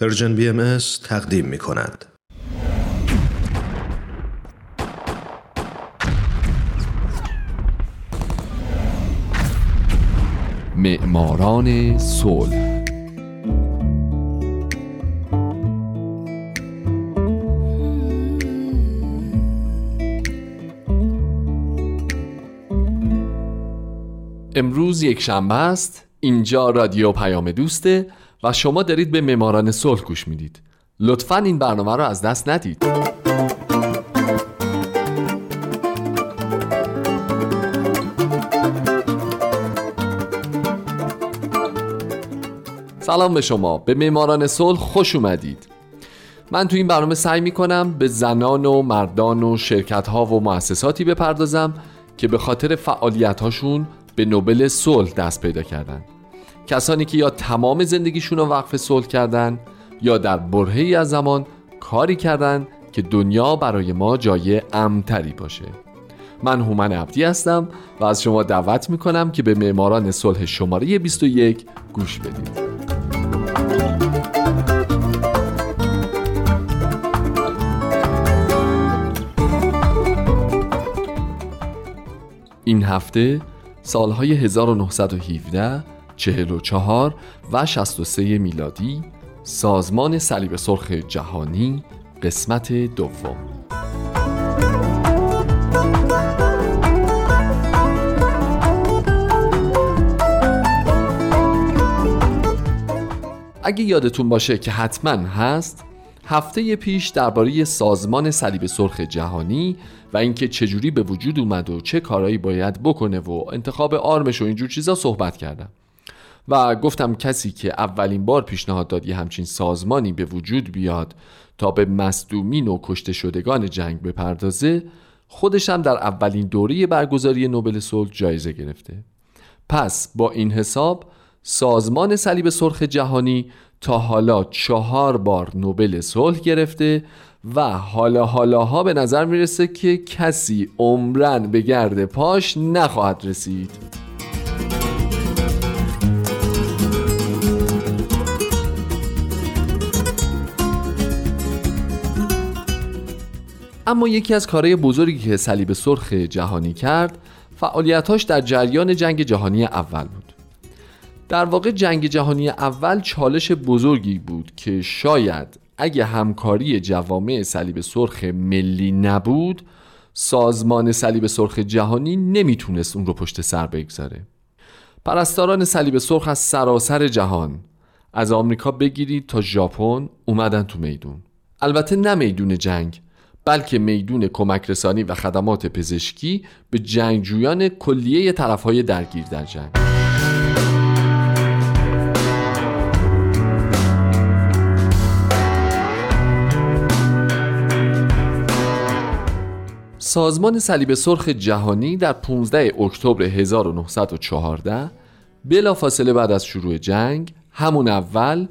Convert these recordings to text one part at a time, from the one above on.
پرژن بی ام تقدیم می کند. معماران صلح. امروز یک شنبه است. اینجا رادیو پیام دوسته. و شما دارید به معماران صلح گوش می‌دید. لطفا این برنامه رو از دست ندید. سلام به شما. به معماران صلح خوش اومدید. من تو این برنامه سعی می‌کنم به زنان و مردان و شرکت ها و مؤسساتی بپردازم که به خاطر فعالیت هاشون به نوبل صلح دست پیدا کردن. کسانی که یا تمام زندگیشون رو وقف صلح کردن یا در برهی از زمان کاری کردن که دنیا برای ما جای امتری باشه. من هومن عبدی هستم و از شما دعوت می‌کنم که به معماران صلح شماره 21 گوش بدید. این هفته سالهای 1917 44 و 63 میلادی سازمان صلیب سرخ جهانی قسمت دوم. اگه یادتون باشه که حتما هست هفته پیش درباره سازمان صلیب سرخ جهانی و اینکه چجوری به وجود اومد و چه کارهایی باید بکنه و انتخاب آرمش و اینجور چیزا صحبت کردم. و گفتم کسی که اولین بار پیشنهاد داد یه همچین سازمانی به وجود بیاد تا به مصدومین و کشته شدگان جنگ بپردازه خودش هم در اولین دوره برگزاری نوبل صلح جایزه گرفته. پس با این حساب سازمان صلیب سرخ جهانی تا حالا چهار بار نوبل صلح گرفته و حالا حالاها به نظر می‌رسه که کسی عمرن به گرد پاش نخواهد رسید. اما یکی از کارهای بزرگی که صلیب سرخ جهانی کرد فعالیتاش در جریان جنگ جهانی اول بود. در واقع جنگ جهانی اول چالش بزرگی بود که شاید اگه همکاری جوامع صلیب سرخ ملی نبود سازمان صلیب سرخ جهانی نمی‌تونست اون رو پشت سر بگذاره. پرستاران صلیب سرخ از سراسر جهان از آمریکا بگیرید تا ژاپن اومدن تو میدون. البته نه میدون جنگ بلکه میدون کمک رسانی و خدمات پزشکی به جنگجویان کلیه طرفهای درگیر در جنگ. سازمان صلیب سرخ جهانی در 15 اکتبر 1914 بلافاصله بعد از شروع جنگ همون اول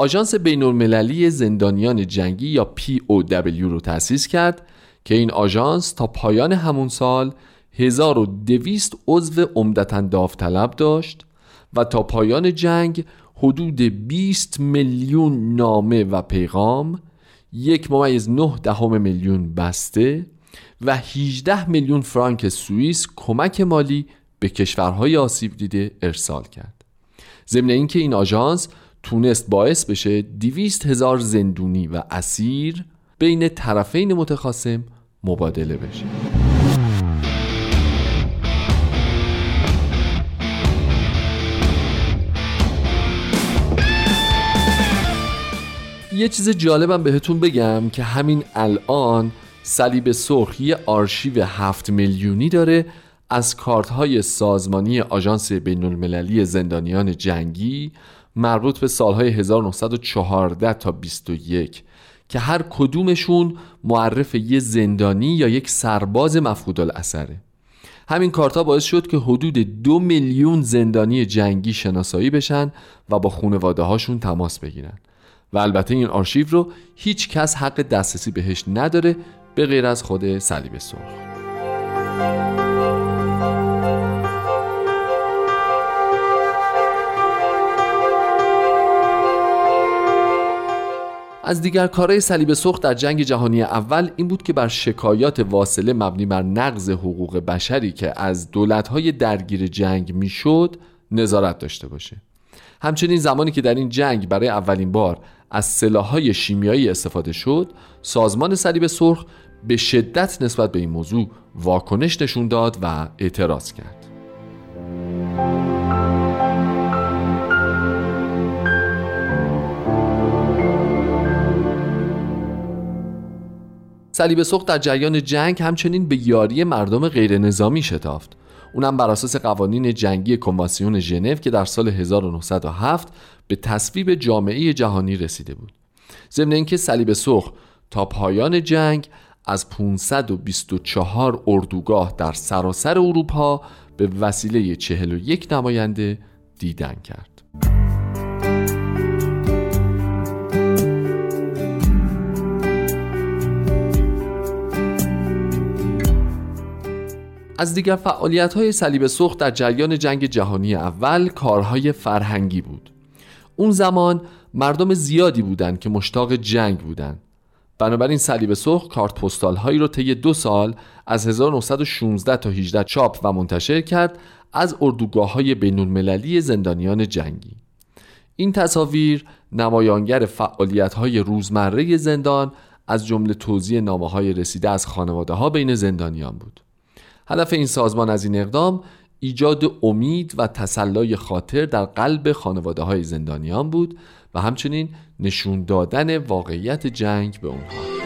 آژانس بین المللی زندانیان جنگی یا POW رو تأسیس کرد که این آژانس تا پایان همون سال 1200 عضو عمدتا داوطلب داشت و تا پایان جنگ حدود 20 میلیون نامه و پیغام یک ممیز نه دهم میلیون بسته و 18 میلیون فرانک سوئیس کمک مالی به کشورهای آسیب دیده ارسال کرد. ضمن اینکه این آژانس تونست باعث بشه 200 هزار زندونی و اسیر بین طرفین متخاصم مبادله بشه. یه چیز جالبم بهتون بگم که همین الان صلیب سرخ یه آرشیو هفت میلیونی داره از کارت های سازمانی آژانس بین المللی زندانیان جنگی مربوط به سالهای 1914 تا 21 که هر کدومشون معرف یه زندانی یا یک سرباز مفقود الاثره همین کارتا باعث شد که حدود دو میلیون زندانی جنگی شناسایی بشن و با خانواده هاشون تماس بگیرن. و البته این آرشیو رو هیچ کس حق دسترسی بهش نداره به غیر از خود صلیب سرخ از دیگر کارهای صلیب سرخ در جنگ جهانی اول این بود که بر شکایات واصله مبنی بر نقض حقوق بشری که از دولتهای درگیر جنگ می‌شد نظارت داشته باشه. همچنین زمانی که در این جنگ برای اولین بار از سلاحهای شیمیایی استفاده شد سازمان صلیب سرخ به شدت نسبت به این موضوع واکنش نشون داد و اعتراض کرد. صلیب سرخ در جریان جنگ همچنین به یاری مردم غیر نظامی شتافت. اونم بر اساس قوانین جنگی کنوانسیون ژنو که در سال 1907 به تصویب جامعه جهانی رسیده بود. ضمن اینکه صلیب سرخ تا پایان جنگ از 524 اردوگاه در سراسر اروپا به وسیله 41 نماینده دیدن کرد. از دیگر فعالیت های صلیب سرخ در جریان جنگ جهانی اول کارهای فرهنگی بود. اون زمان مردم زیادی بودند که مشتاق جنگ بودند. بنابراین صلیب سرخ کارت پستال هایی رو طی دو سال از 1916 تا 18 چاپ و منتشر کرد از اردوگاه های بین المللی زندانیان جنگی. این تصاویر نمایانگر فعالیت های روزمره زندان از جمله توضیح نامه های رسیده از خانواده ها بین زندانیان بود. هدف این سازمان از این اقدام ایجاد امید و تسلای خاطر در قلب خانواده های زندانیان بود و همچنین نشون دادن واقعیت جنگ به اونها.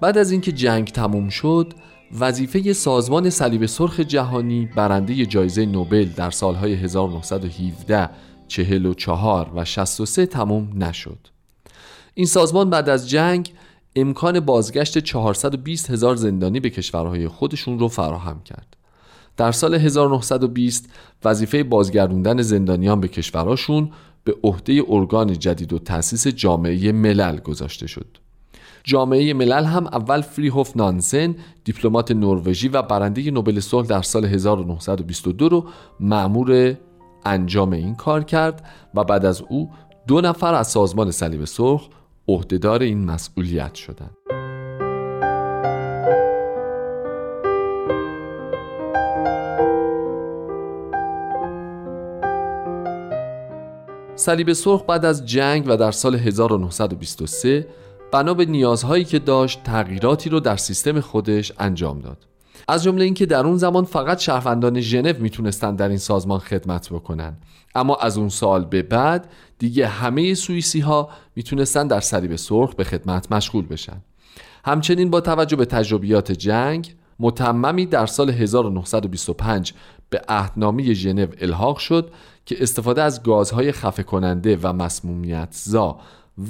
بعد از اینکه جنگ تموم شد وظیفه سازمان صلیب سرخ جهانی برنده جایزه نوبل در سالهای 1917 44 و 63 تموم نشد. این سازمان بعد از جنگ امکان بازگشت 420 هزار زندانی به کشورهای خودشون رو فراهم کرد. در سال 1920 وظیفه بازگردوندن زندانیان به کشورهاشون به عهده ارگان جدید و تأسیس جامعه ملل گذاشته شد. جامعه ملل هم اول فریهوف نانسن دیپلمات نروژی و برنده نوبل صلح در سال 1922 رو مأمور انجام این کار کرد و بعد از او دو نفر از سازمان صلیب سرخ عهدهدار این مسئولیت شدند. صلیب سرخ بعد از جنگ و در سال 1923 بنا به نیازهایی که داشت تغییراتی رو در سیستم خودش انجام داد. از جمله اینکه در اون زمان فقط شهروندان ژنو می‌تونستند در این سازمان خدمت بکنن. اما از اون سال به بعد دیگه همه سوئیسی ها می‌تونستن در صلیب سرخ به خدمت مشغول بشن. همچنین با توجه به تجربیات جنگ متممی در سال 1925 به عهدنامه ژنو الحاق شد که استفاده از گازهای خفه کننده و مسمومیت زا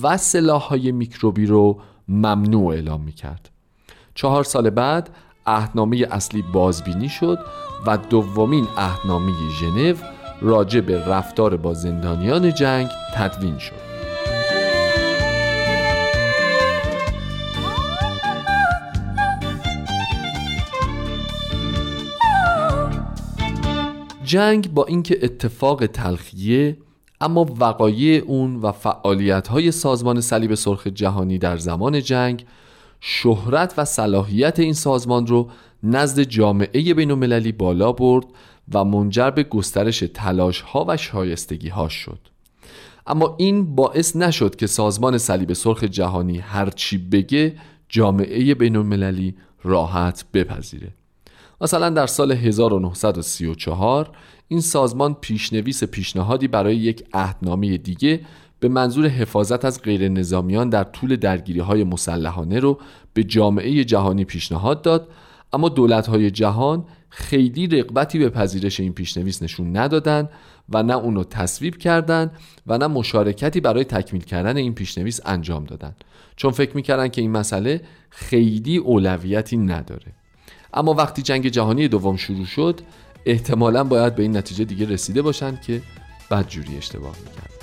و سلاحهای میکروبی رو ممنوع اعلام می‌کرد. چهار سال بعد اهنامه اصلی بازبینی شد و دومین اهنامه ژنو راجع به رفتار با زندانیان جنگ تدوین شد. جنگ با اینکه اتفاق تلخیه اما وقایع اون و فعالیت های سازمان صلیب سرخ جهانی در زمان جنگ شهرت و صلاحیت این سازمان رو نزد جامعه بین المللی بالا برد و منجر به گسترش تلاش ها و شایستگی ها شد. اما این باعث نشد که سازمان صلیب سرخ جهانی هرچی بگه جامعه بین المللی راحت بپذیره. مثلا در سال 1934 این سازمان پیشنویس پیشنهادی برای یک عهدنامه دیگه به منظور حفاظت از غیر نظامیان در طول درگیری های مسلحانه رو به جامعه جهانی پیشنهاد داد اما دولت های جهان خیلی رقبتی به پذیرش این پیشنویس نشون ندادن و نه اونو تصویب کردند و نه مشارکتی برای تکمیل کردن این پیشنویس انجام دادن. چون فکر می‌کردن که این مسئله خیلی اولویتی نداره. اما وقتی جنگ جهانی دوم شروع شد احتمالا باید به این نتیجه دیگه رسیده باشند که بدجوری اشتباه می‌کرد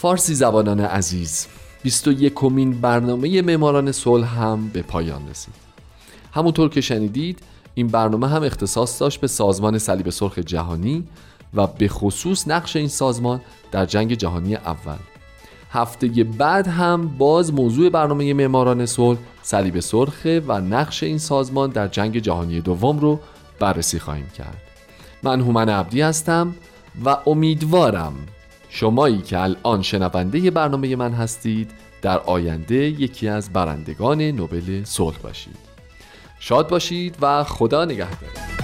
فارسی زبانان عزیز 21 کمین برنامه معماران صلح هم به پایان رسید. همونطور که شنیدید این برنامه هم اختصاص داشت به سازمان صلیب سرخ جهانی و به خصوص نقش این سازمان در جنگ جهانی اول. هفته بعد هم باز موضوع برنامه معماران صلح صلیب سرخه و نقش این سازمان در جنگ جهانی دوم رو بررسی خواهیم کرد. من هومن عبدی هستم و امیدوارم شمایی که الان شنونده برنامه من هستید در آینده یکی از برندگان نوبل صلح باشید. شاد باشید و خدا نگهدار